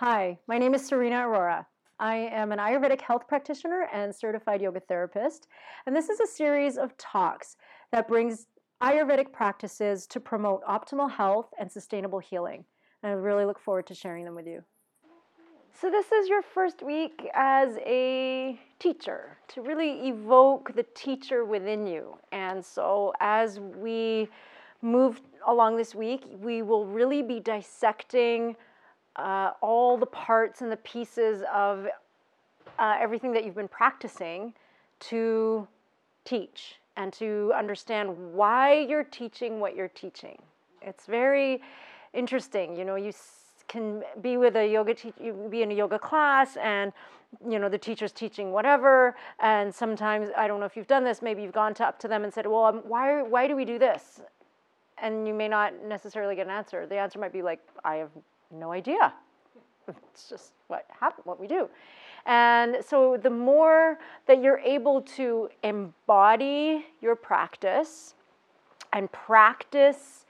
Hi, my name is Serena Arora. I am an Ayurvedic health practitioner and certified yoga therapist, and this is a series of talks that brings Ayurvedic practices to promote optimal health and sustainable healing. And I really look forward to sharing them with you. So, this is your first week as a teacher to really evoke the teacher within you. And so, as we move along this week, we will really be dissecting uh, all the parts and the pieces of uh, everything that you've been practicing to teach and to understand why you're teaching what you're teaching. It's very interesting. You know, you can be with a yoga teacher, you be in a yoga class and you know the teacher's teaching whatever and sometimes i don't know if you've done this maybe you've gone to, up to them and said well um, why, why do we do this and you may not necessarily get an answer the answer might be like i have no idea. It's just what happen, what we do. And so the more that you're able to embody your practice and practice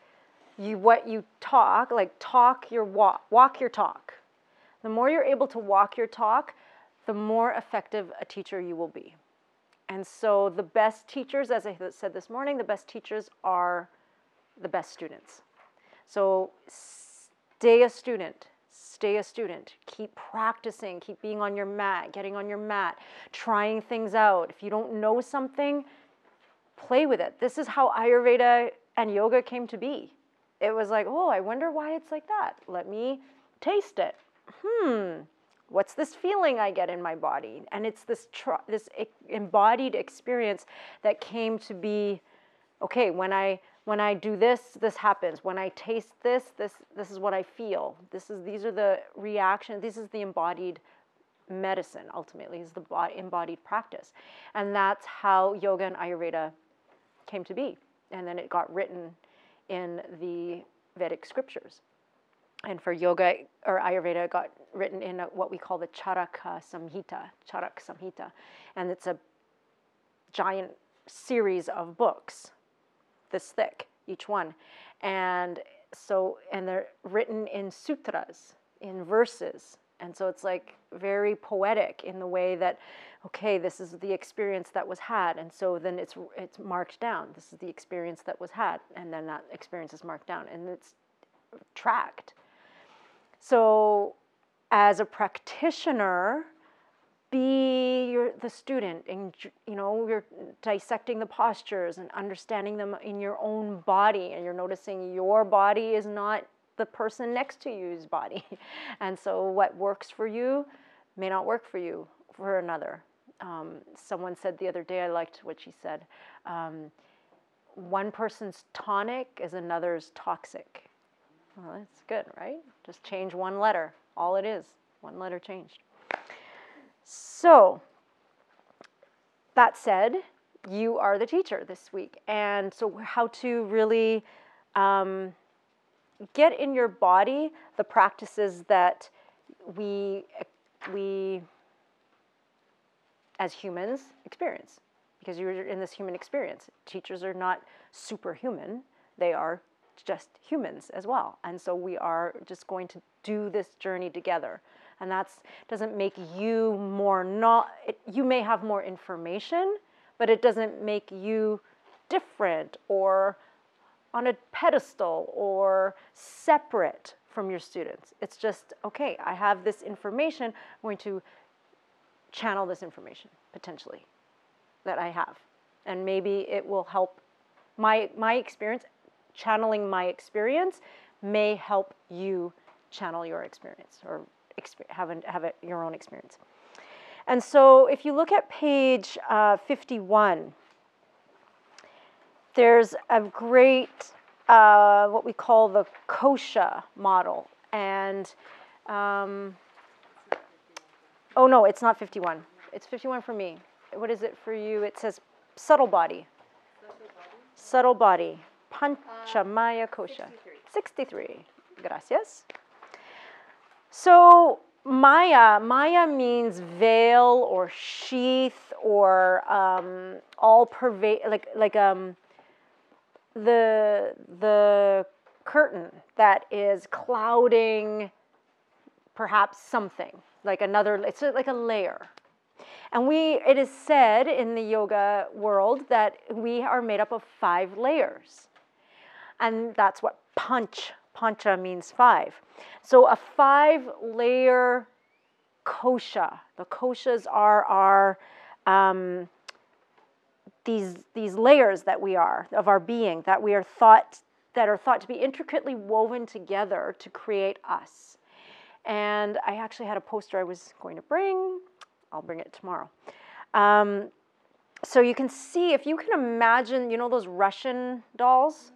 you what you talk, like talk your walk, walk your talk. The more you're able to walk your talk, the more effective a teacher you will be. And so the best teachers, as I said this morning, the best teachers are the best students. So Stay a student. Stay a student. Keep practicing. Keep being on your mat, getting on your mat, trying things out. If you don't know something, play with it. This is how Ayurveda and yoga came to be. It was like, oh, I wonder why it's like that. Let me taste it. Hmm, what's this feeling I get in my body? And it's this this embodied experience that came to be. Okay, when I when I do this, this happens. When I taste this, this this is what I feel. This is these are the reactions. This is the embodied medicine. Ultimately, is the embodied practice, and that's how yoga and Ayurveda came to be. And then it got written in the Vedic scriptures. And for yoga or Ayurveda, it got written in what we call the Charaka Samhita, Charak Samhita, and it's a giant series of books this thick, each one. And so, and they're written in sutras, in verses. And so it's like very poetic in the way that, okay, this is the experience that was had. And so then it's, it's marked down. This is the experience that was had. And then that experience is marked down and it's tracked. So as a practitioner, be your, the student and you know you're dissecting the postures and understanding them in your own body and you're noticing your body is not the person next to you's body. And so what works for you may not work for you for another. Um, someone said the other day i liked what she said um, one person's tonic is another's toxic. Well that's good right? Just change one letter. All it is. One letter changed so, that said, you are the teacher this week. And so, how to really um, get in your body the practices that we, we as humans experience. Because you're in this human experience. Teachers are not superhuman, they are just humans as well. And so, we are just going to do this journey together and that doesn't make you more not it, you may have more information but it doesn't make you different or on a pedestal or separate from your students. It's just okay i have this information i'm going to channel this information potentially that i have. And maybe it will help my my experience channeling my experience may help you channel your experience or have, a, have a, your own experience. And so if you look at page uh, 51, there's a great, uh, what we call the kosha model. And, um, oh no, it's not 51. It's 51 for me. What is it for you? It says subtle body. Subtle body. Panchamaya kosha. 63. 63. Gracias. So Maya, Maya means veil or sheath or um, all pervade, like like um, the the curtain that is clouding perhaps something like another, it's like a layer. And we, it is said in the yoga world that we are made up of five layers. And that's what punch, pancha means five. So a five layer kosha, the koshas are our, um, these, these layers that we are of our being that we are thought that are thought to be intricately woven together to create us. And i actually had a poster i was going to bring. I'll bring it tomorrow. Um, so you can see if you can imagine you know those russian dolls?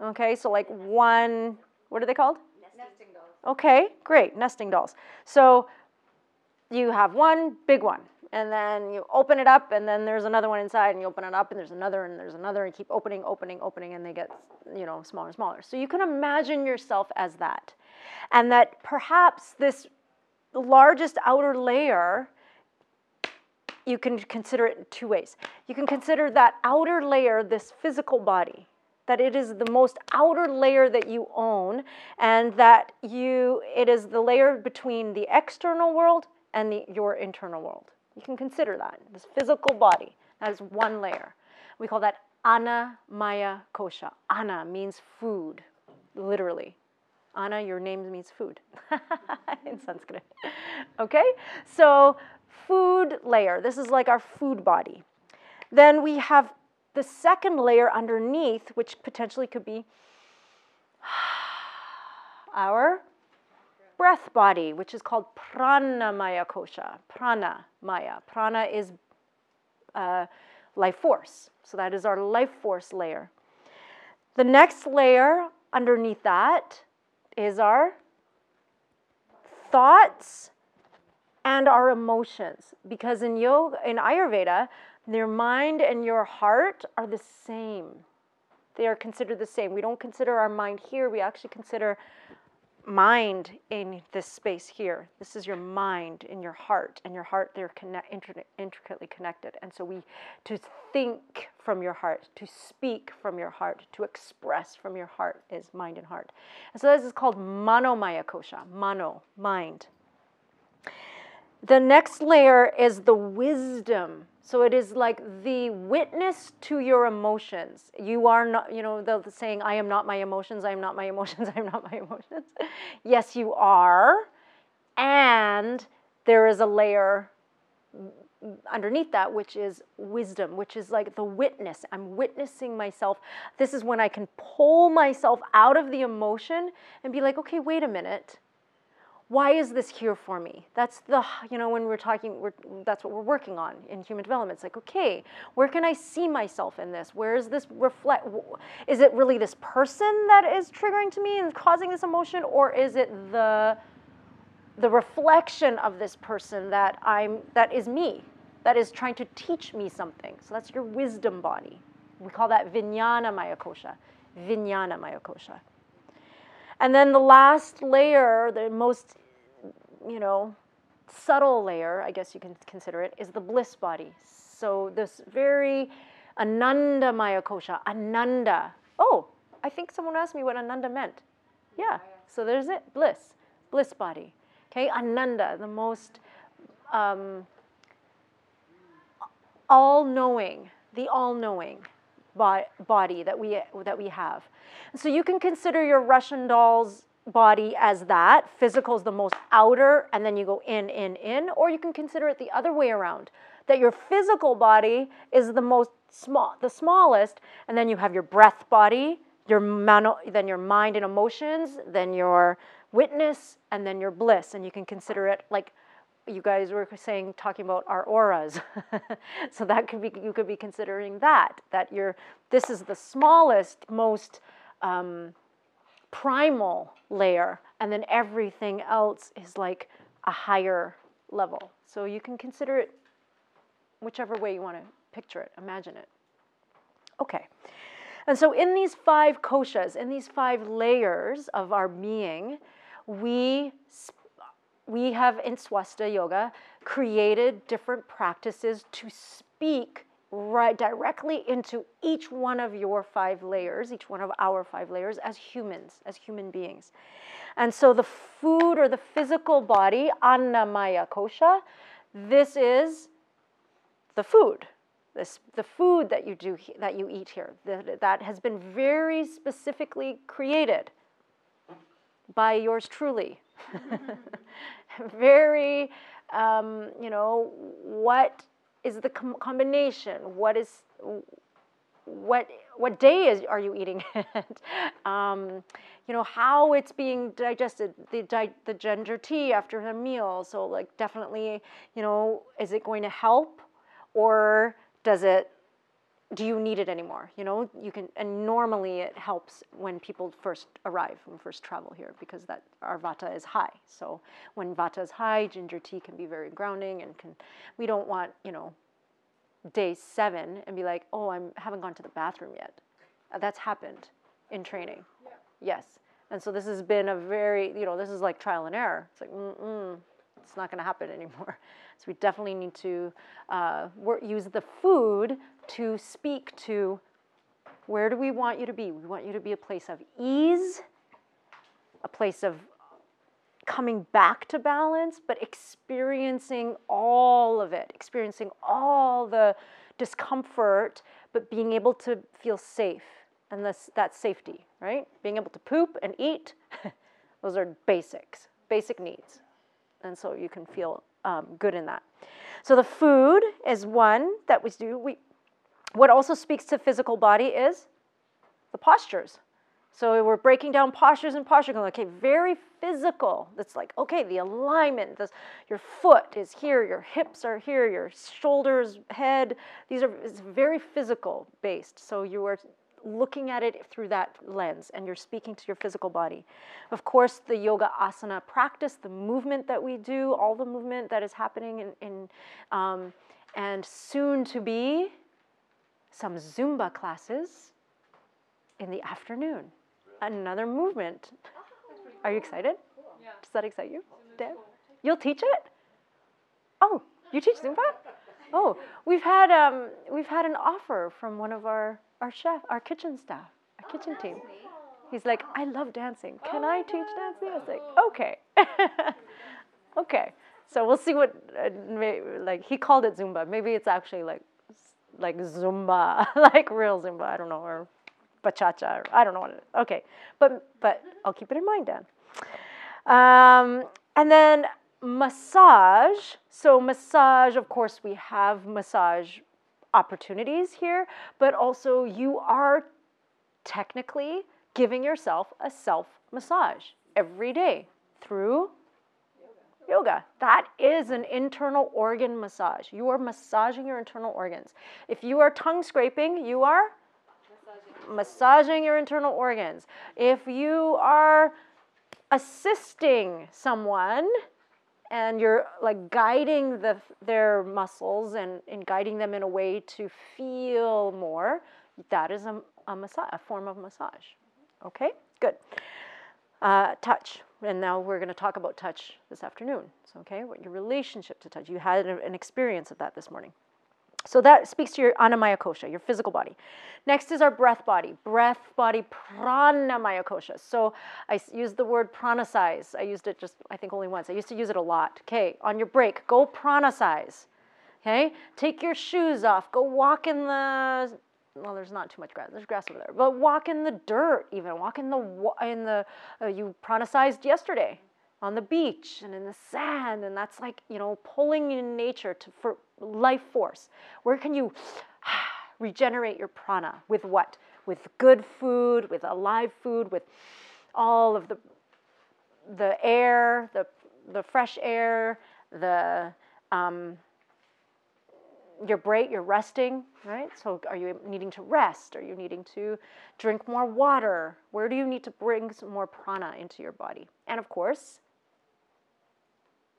Okay so like one what are they called? Nesting dolls. okay great nesting dolls. So you have one big one and then you open it up and then there's another one inside and you open it up and there's another and there's another and keep opening opening opening and they get you know smaller and smaller. So you can imagine yourself as that and that perhaps this largest outer layer you can consider it in two ways. You can consider that outer layer this physical body that it is the most outer layer that you own and that you it is the layer between the external world and the, your internal world you can consider that, this physical body. That is one layer. We call that Anna Maya Kosha. Anna means food, literally. Anna, your name means food in Sanskrit. Okay? So, food layer. This is like our food body. Then we have the second layer underneath, which potentially could be our breath body, which is called pranamaya kosha. Prana maya. Prana is uh, life force. So that is our life force layer. The next layer underneath that is our thoughts and our emotions. Because in yoga, in Ayurveda, your mind and your heart are the same. They are considered the same. We don't consider our mind here, we actually consider mind in this space here. This is your mind in your heart, and your heart they're connect, intricately connected. And so we to think from your heart, to speak from your heart, to express from your heart is mind and heart. And so this is called manomaya kosha, mano, mind. The next layer is the wisdom so it is like the witness to your emotions. You are not, you know, the, the saying, I am not my emotions, I am not my emotions, I am not my emotions. yes, you are. And there is a layer underneath that, which is wisdom, which is like the witness. I'm witnessing myself. This is when I can pull myself out of the emotion and be like, okay, wait a minute why is this here for me? That's the, you know, when we're talking, we're, that's what we're working on in human development. It's like, okay, where can I see myself in this? Where is this reflect? Is it really this person that is triggering to me and causing this emotion, or is it the, the reflection of this person that I'm, that is me, that is trying to teach me something? So that's your wisdom body. We call that Vijnana Mayakosha. Vijnana Mayakosha. And then the last layer, the most, you know, subtle layer, I guess you can consider it, is the bliss body. So this very Ananda Maya Kosha, Ananda. Oh, I think someone asked me what Ananda meant. Yeah, so there's it, bliss, bliss body. Okay, Ananda, the most um, all knowing, the all knowing body that we, that we have. So you can consider your Russian doll's body as that. Physical is the most outer, and then you go in, in, in. Or you can consider it the other way around, that your physical body is the most small, the smallest, and then you have your breath body, your mano, then your mind and emotions, then your witness, and then your bliss. And you can consider it like you guys were saying talking about our auras. So that could be you could be considering that that you're this is the smallest most um, primal layer and then everything else is like a higher level. So you can consider it whichever way you want to picture it imagine it. Okay. And so in these five koshas in these five layers of our being we we have in Swastha Yoga created different practices to speak right directly into each one of your five layers, each one of our five layers as humans, as human beings. And so the food or the physical body, annamaya kosha, this is the food. This, the food that you do that you eat here that, that has been very specifically created by yours truly very um, you know what is the com- combination what is what what day is are you eating it? um, you know how it's being digested the di- the ginger tea after the meal so like definitely you know is it going to help or does it do you need it anymore? You know you can and normally it helps when people first arrive and first travel here because that our vata is high. So when vata is high ginger tea can be very grounding and can we don't want you know day seven and be like oh i haven't gone to the bathroom yet. Uh, that's happened in training. Yeah. yes. And so this has been a very you know this is like trial and error. It's like mm it's not going to happen anymore so we definitely need to uh, work, use the food to speak to where do we want you to be? We want you to be a place of ease, a place of coming back to balance, but experiencing all of it, experiencing all the discomfort, but being able to feel safe. And this, that's safety, right? Being able to poop and eat, those are basics, basic needs. And so you can feel um, good in that. So the food is one that we do. We, what also speaks to physical body is the postures. So we're breaking down postures and posture. Okay, very physical. It's like, okay, the alignment. This, your foot is here, your hips are here, your shoulders, head. These are very physical based. So you are looking at it through that lens and you're speaking to your physical body. Of course, the yoga asana practice, the movement that we do, all the movement that is happening in, in um, and soon to be some Zumba classes in the afternoon. Another movement. Are you excited? Does that excite you, Deb? You'll teach it? Oh, you teach Zumba? Oh, we've had um, we've had an offer from one of our our chef, our kitchen staff, our kitchen team. He's like, I love dancing. Can I teach dancing? I was like, okay, okay. So we'll see what uh, like he called it Zumba. Maybe it's actually like like Zumba, like real Zumba. I don't know, or bachata. Or, I don't know what it is. Okay, but but I'll keep it in mind, Dan. Um, and then massage. So massage, of course, we have massage opportunities here, but also you are technically giving yourself a self massage every day through yoga. That is an internal organ massage. You are massaging your internal organs. If you are tongue scraping, you are massaging, massaging your internal organs. If you are assisting someone and you're like guiding the, their muscles and, and guiding them in a way to feel more, that is a, a massage, a form of massage. Okay, good. Uh, touch and now we're going to talk about touch this afternoon. So, okay, what your relationship to touch. You had an experience of that this morning. So that speaks to your annamaya kosha, your physical body. Next is our breath body. Breath body pranamaya kosha. So I use the word pranasize. I used it just, I think, only once. I used to use it a lot. Okay, on your break, go pranasize. Okay, take your shoes off. Go walk in the well, there's not too much grass. There's grass over there, but walk in the dirt. Even walk in the in the uh, you pranasized yesterday on the beach and in the sand, and that's like you know pulling in nature to for life force. Where can you regenerate your prana with what? With good food, with alive food, with all of the the air, the the fresh air, the um, your break, you're resting, right? So are you needing to rest? Are you needing to drink more water? Where do you need to bring some more prana into your body? And of course,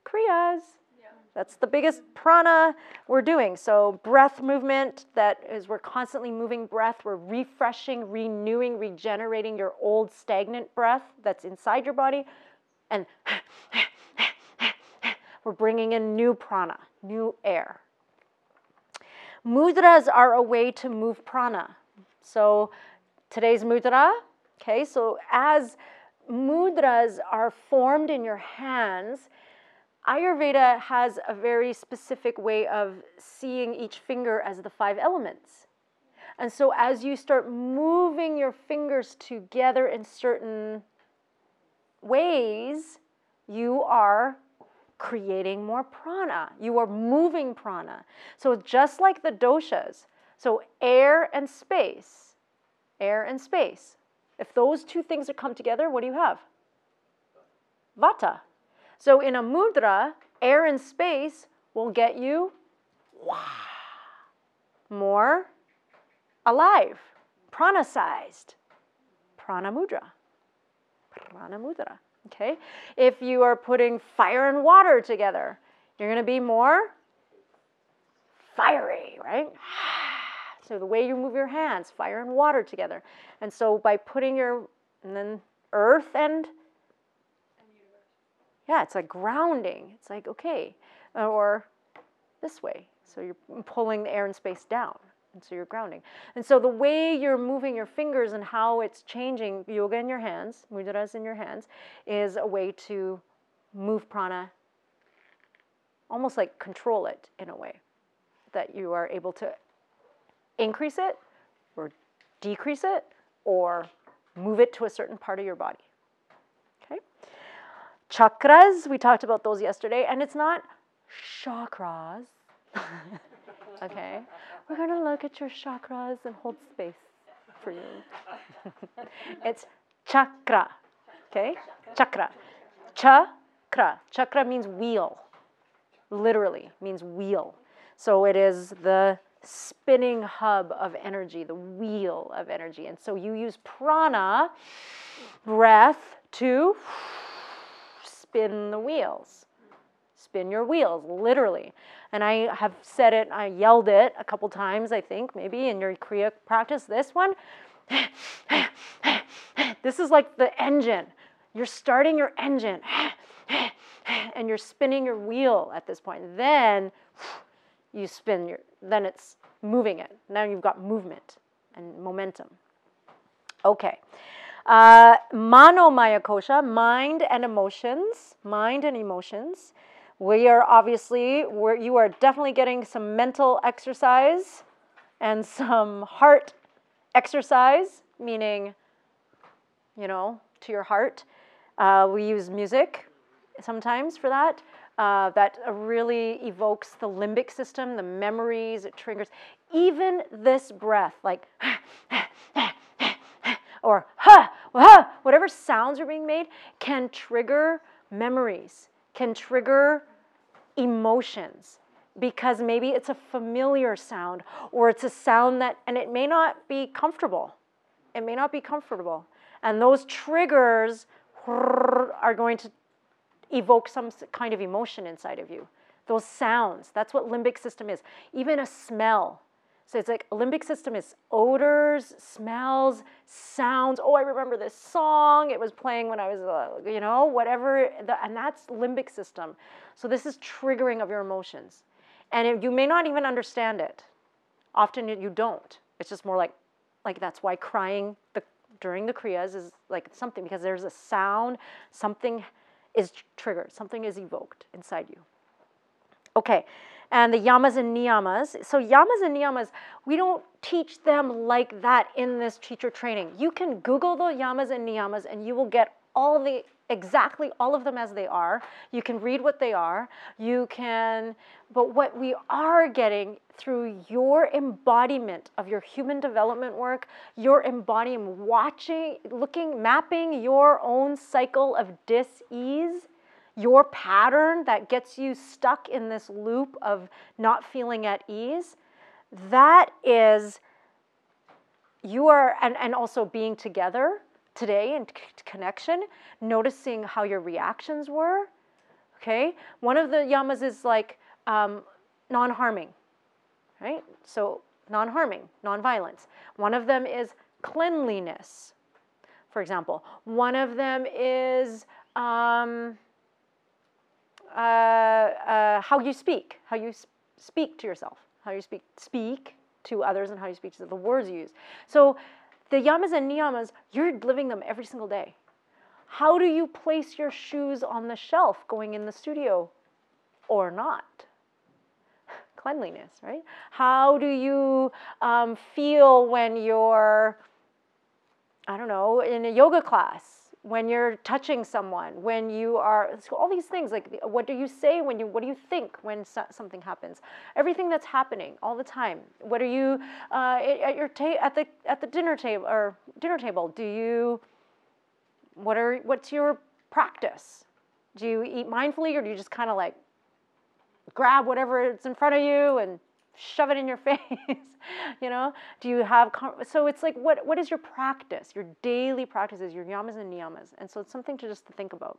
kriyas. Yeah. That's the biggest prana we're doing. So breath movement, that is we're constantly moving breath. We're refreshing, renewing, regenerating your old stagnant breath that's inside your body. And we're bringing in new prana, new air Mudras are a way to move prana. So today's mudra, okay, so as mudras are formed in your hands, Ayurveda has a very specific way of seeing each finger as the five elements. And so as you start moving your fingers together in certain ways, you are creating more prana. You are moving prana. So just like the doshas, so air and space, air and space. If those two things come together, what do you have? Vata. So in a mudra, air and space will get you more alive, prana sized. Prana mudra. Prana mudra. Okay? If you are putting fire and water together, you're to be more fiery, right? So the way you move your hands, fire and water together. And so by putting your, and then earth and, yeah, it's like grounding. It's like, okay, uh, or this way. So you're pulling the air and space down. And so you're grounding. And so the way you're moving your fingers and how it's changing yoga in your hands, mudras in your hands, is a way to move prana, almost like control it in a way that you are able to increase it or decrease it or move it to a certain part of your body. Okay? Chakras, we talked about those yesterday, and it's not chakras. okay? We're going to look at your chakras and hold space for you. it's chakra. Okay? Chakra. Chakra. Chakra means wheel. Literally means wheel. So it is the spinning hub of energy, the wheel of energy. And so you use prana, breath, to spin the wheels. Spin your wheels, literally. And I have said it, I yelled it a couple times, I think, maybe in your Kriya practice. This one, this is like the engine. You're starting your engine and you're spinning your wheel at this point. Then you spin your, then it's moving it. Now you've got movement and momentum. Okay. Uh, Manomaya kosha, mind and emotions, mind and emotions. We are obviously, you are definitely getting some mental exercise and some heart exercise, meaning, you know, to your heart. Uh, we use music sometimes for that. Uh, that really evokes the limbic system, the memories, it triggers. Even this breath, like, or ha, whatever sounds are being made, can trigger memories can trigger emotions because maybe it's a familiar sound or it's a sound that, and it may not be comfortable. It may not be comfortable. And those triggers are going to evoke some kind of emotion inside of you. Those sounds, that's what limbic system is. Even a smell, so it's like limbic system is odors, smells, sounds. Oh, I remember this song. It was playing when I was, uh, you know, whatever. The, and that's limbic system. So this is triggering of your emotions. And you may not even understand it. Often you don't. It's just more like, like that's why crying the, during the kriyas is like something because there's a sound, something is triggered, something is evoked inside you. Okay and the yamas and niyamas. So yamas and niyamas, we don't teach them like that in this teacher training. You can Google the yamas and niyamas and you will get all the exactly all of them as they are. You can read what they are. You can, but what we are getting through your embodiment of your human development work, your embodying, watching, looking, mapping your own cycle of dis-ease your pattern that gets you stuck in this loop of not feeling at ease, that is, you are, and, and also being together today in connection, noticing how your reactions were. Okay? One of the yamas is like um, non harming, right? So, non harming, non violence. One of them is cleanliness, for example. One of them is, um, uh, uh, how you speak, how you speak to yourself, how you speak speak to others and how you speak to the words you use. So the yamas and niyamas, you're living them every single day. How do you place your shoes on the shelf going in the studio or not? Cleanliness, right? How do you um, feel when you're, I don't know, in a yoga class? When you're touching someone, when you are, so all these things, like what do you say when you, what do you think when so, something happens? Everything that's happening all the time. What are you uh, at your ta- at the at the dinner table or dinner table? Do you, what are what's your practice? Do you eat mindfully or do you just kind of like grab whatever is in front of you and shove it in your face you know do you have so it's like what what is your practice your daily practices your yamas and niyamas and so it's something to just to think about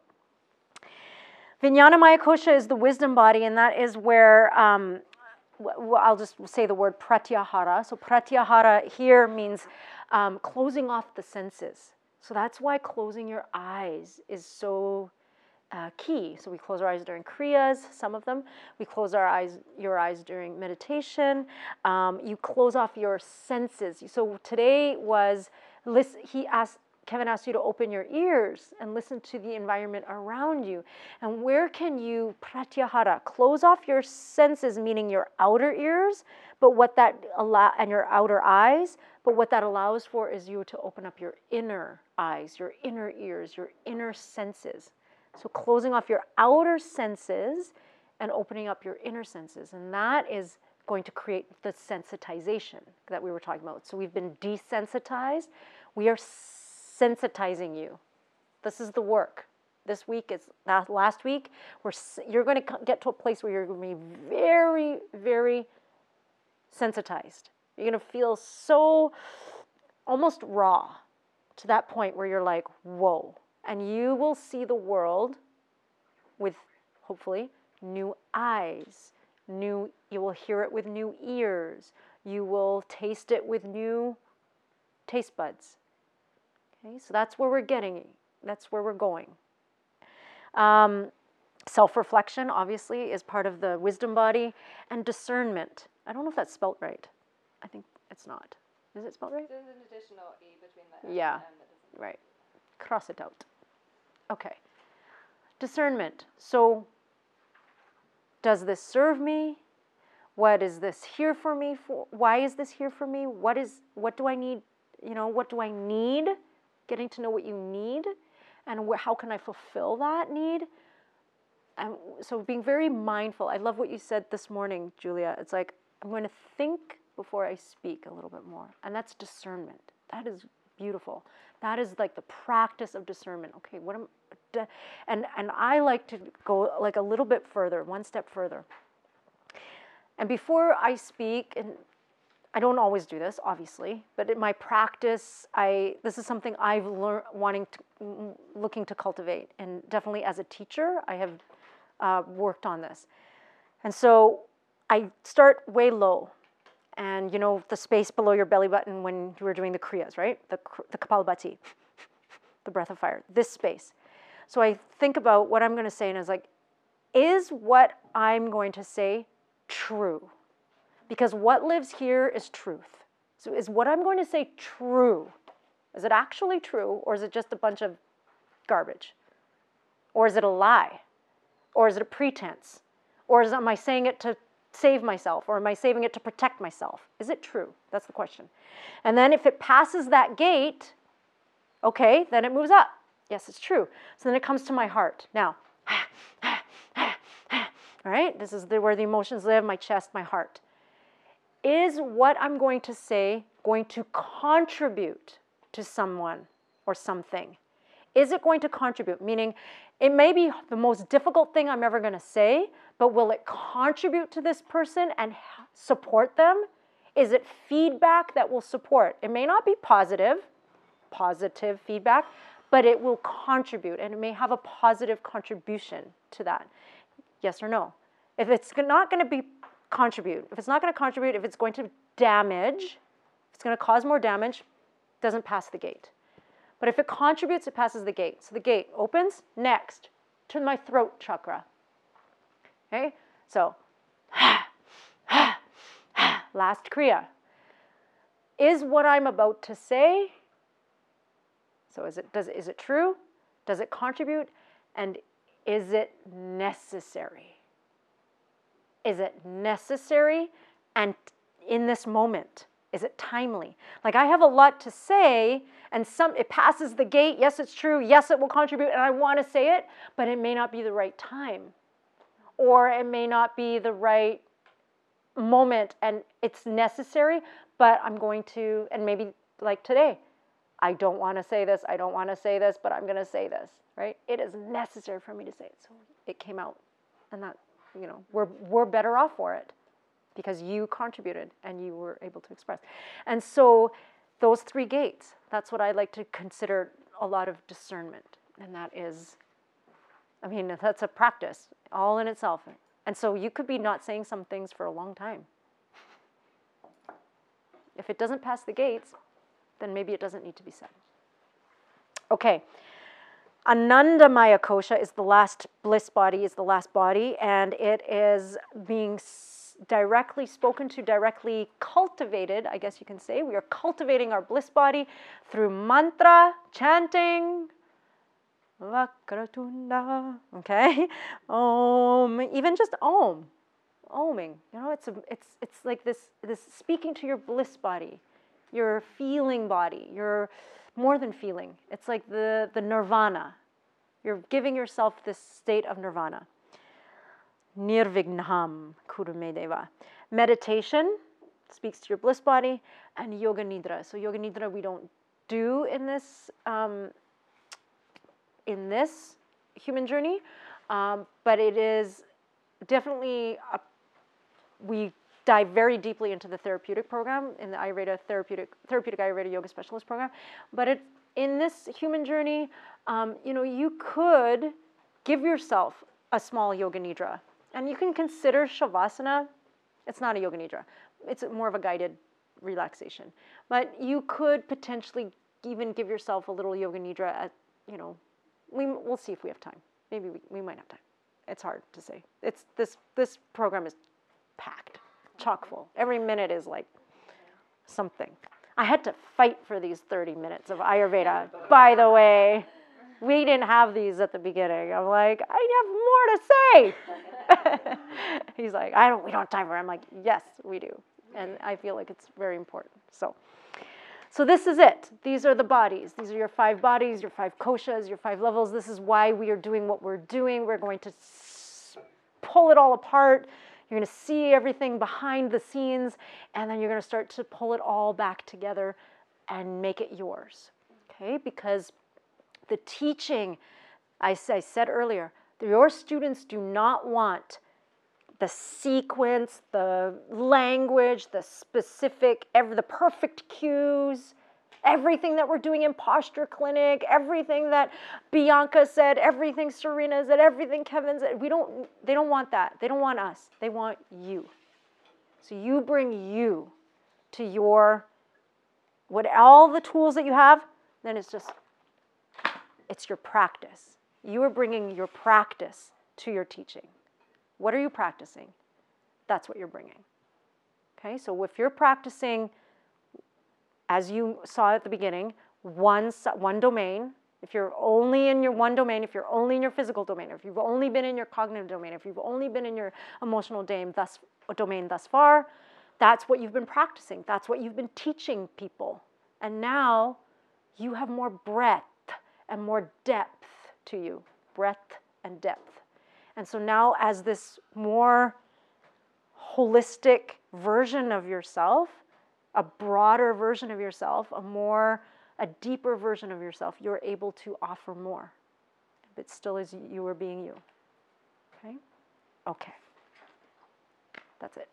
vijnana maya kosha is the wisdom body and that is where um, I'll just say the word pratyahara. So pratyahara here means um, closing off the senses. So that's why closing your eyes is so uh, key. So we close our eyes during kriyas, some of them. We close our eyes, your eyes during meditation. Um, you close off your senses. So today was, he asked, Kevin asked you to open your ears and listen to the environment around you. And where can you pratyahara close off your senses, meaning your outer ears, but what that allow and your outer eyes, but what that allows for is you to open up your inner eyes, your inner ears, your inner senses. So closing off your outer senses and opening up your inner senses. And that is going to create the sensitization that we were talking about. So we've been desensitized. We are sensitizing you. This is the work. This week is last week. We're, you're going to get to a place where you're going to be very, very sensitized. You're going to feel so almost raw to that point where you're like, whoa, and you will see the world with hopefully new eyes. New you will hear it with new ears. You will taste it with new taste buds. Okay so that's where we're getting that's where we're going. Um, self-reflection obviously is part of the wisdom body. And discernment. I don't know if that's spelt right. I think it's not. Is it spelled right? There's an additional e between the yeah. right. Cross it out Okay. Discernment. So, does this serve me? What is this here for me for? Why is this here for me? What is what do I need? You know, what do I need? Getting to know what you need and wh- how can I fulfill that need? And so being very mindful. I love what you said this morning, Julia. It's like I'm going to think before I speak a little bit more. And that's discernment. That is beautiful. That is like the practice of discernment. Okay, what am and and I like to go like a little bit further, one step further. And before I speak, and I don't always do this, obviously, but in my practice, I this is something I've learned wanting to looking to cultivate, and definitely as a teacher, I have uh, worked on this. And so I start way low, and you know the space below your belly button when you were doing the kriyas, right? The the kapalabhati, the breath of fire. This space. So I think about what I'm going to say and I was like, is what I'm going to say true? Because what lives here is truth. So is what I'm going to say true? Is it actually true or is it just a bunch of garbage? Or is it a lie? Or is it a pretense? Or is, am I saying it to save myself or am I saving it to protect myself? Is it true? That's the question. And then if it passes that gate, okay, then it moves up. Yes, it's true. So then it comes to my heart. Now, all right, this is the, where the emotions live my chest, my heart. Is what I'm going to say going to contribute to someone or something? Is it going to contribute? Meaning, it may be the most difficult thing I'm ever going to say, but will it contribute to this person and support them? Is it feedback that will support? It may not be positive, positive feedback, but it will contribute and it may have a positive contribution to that. Yes or no? If it's not going to be contribute, if it's not going to contribute, if it's going to damage, it's going to cause more damage, doesn't pass the gate. But if it contributes, it passes the gate. So the gate opens, next, to my throat chakra. Okay? So, Last Kriya. Is what I'm about to say, so is it, does, is it true? Does it contribute? And is it necessary? Is it necessary? And in this moment, is it timely? Like I have a lot to say, and some it passes the gate. Yes, it's true. Yes, it will contribute, and I want to say it, but it may not be the right time, or it may not be the right moment, and it's necessary. But I'm going to, and maybe like today, I don't want to say this. I don't want to say this, but I'm going to say this. Right? It is necessary for me to say it, so it came out, and that you know we're we're better off for it because you contributed and you were able to express. And so those three gates, that's what I like to consider a lot of discernment. And that is, I mean, that's a practice all in itself. And so you could be not saying some things for a long time. If it doesn't pass the gates, then maybe it doesn't need to be said. Okay. Anandamaya kosha is the last bliss body, is the last body, and it is being directly spoken to, directly cultivated, I guess you can say. We are cultivating our bliss body through mantra, chanting, Vakratunda, okay? Om, even just om, oming. You know, it's a, it's it's like this this speaking to your bliss body, your feeling body, your more than feeling. It's like the the nirvana. You're giving yourself this state of nirvana. Nirvignam Kurumedeva. Meditation speaks to your bliss body, and Yoga Nidra. So Yoga Nidra we don't do in this um, in this human journey, um, but it is definitely a, we dive very deeply into the therapeutic program in the Ayurveda therapeutic therapeutic Ayurveda yoga specialist program. But it in this human journey, um, you know, you could give yourself a small yoga nidra and you can consider Shavasana, it's not a Yoga Nidra, it's more of a guided relaxation. But you could potentially even give yourself a little Yoga Nidra at, you know, we, we'll see if we have time. Maybe we, we might have time. It's hard to say. It's, this, this program is packed, chock full. Every minute is like something. I had to fight for these 30 minutes of Ayurveda, by the way we didn't have these at the beginning. I'm like, I have more to say. He's like, I don't, we don't have time for it. I'm like, yes, we do. And I feel like it's very important. So, so this is it. These are the bodies. These are your five bodies, your five koshas, your five levels. This is why we are doing what we're doing. We're going to pull it all apart. You're going to see everything behind the scenes, and then you're going to start to pull it all back together and make it yours. Okay? Because the teaching, I, said earlier, your students do not want the sequence, the language, the specific, every, the perfect cues, everything that we're doing in posture clinic, everything that Bianca said, everything Serena said, everything Kevin said. We don't, they don't want that. They don't want us. They want you. So you bring you to your, what all the tools that you have, then it's just it's your practice. You are bringing your practice to your teaching. What are you practicing? That's what you're bringing. Okay, so if you're practicing, as you saw at the beginning, one, one domain, if you're only in your one domain, if you're only in your physical domain, if you've only been in your cognitive domain, if you've only been in your emotional domain thus, domain thus far, that's what you've been practicing. That's what you've been teaching people. And now you have more breadth and more depth to you breadth and depth. And so now, as this more holistic version of yourself, a broader version of yourself, a more, a deeper version of yourself, you're able to offer more. But still, as you are being you. Okay? Okay. That's it.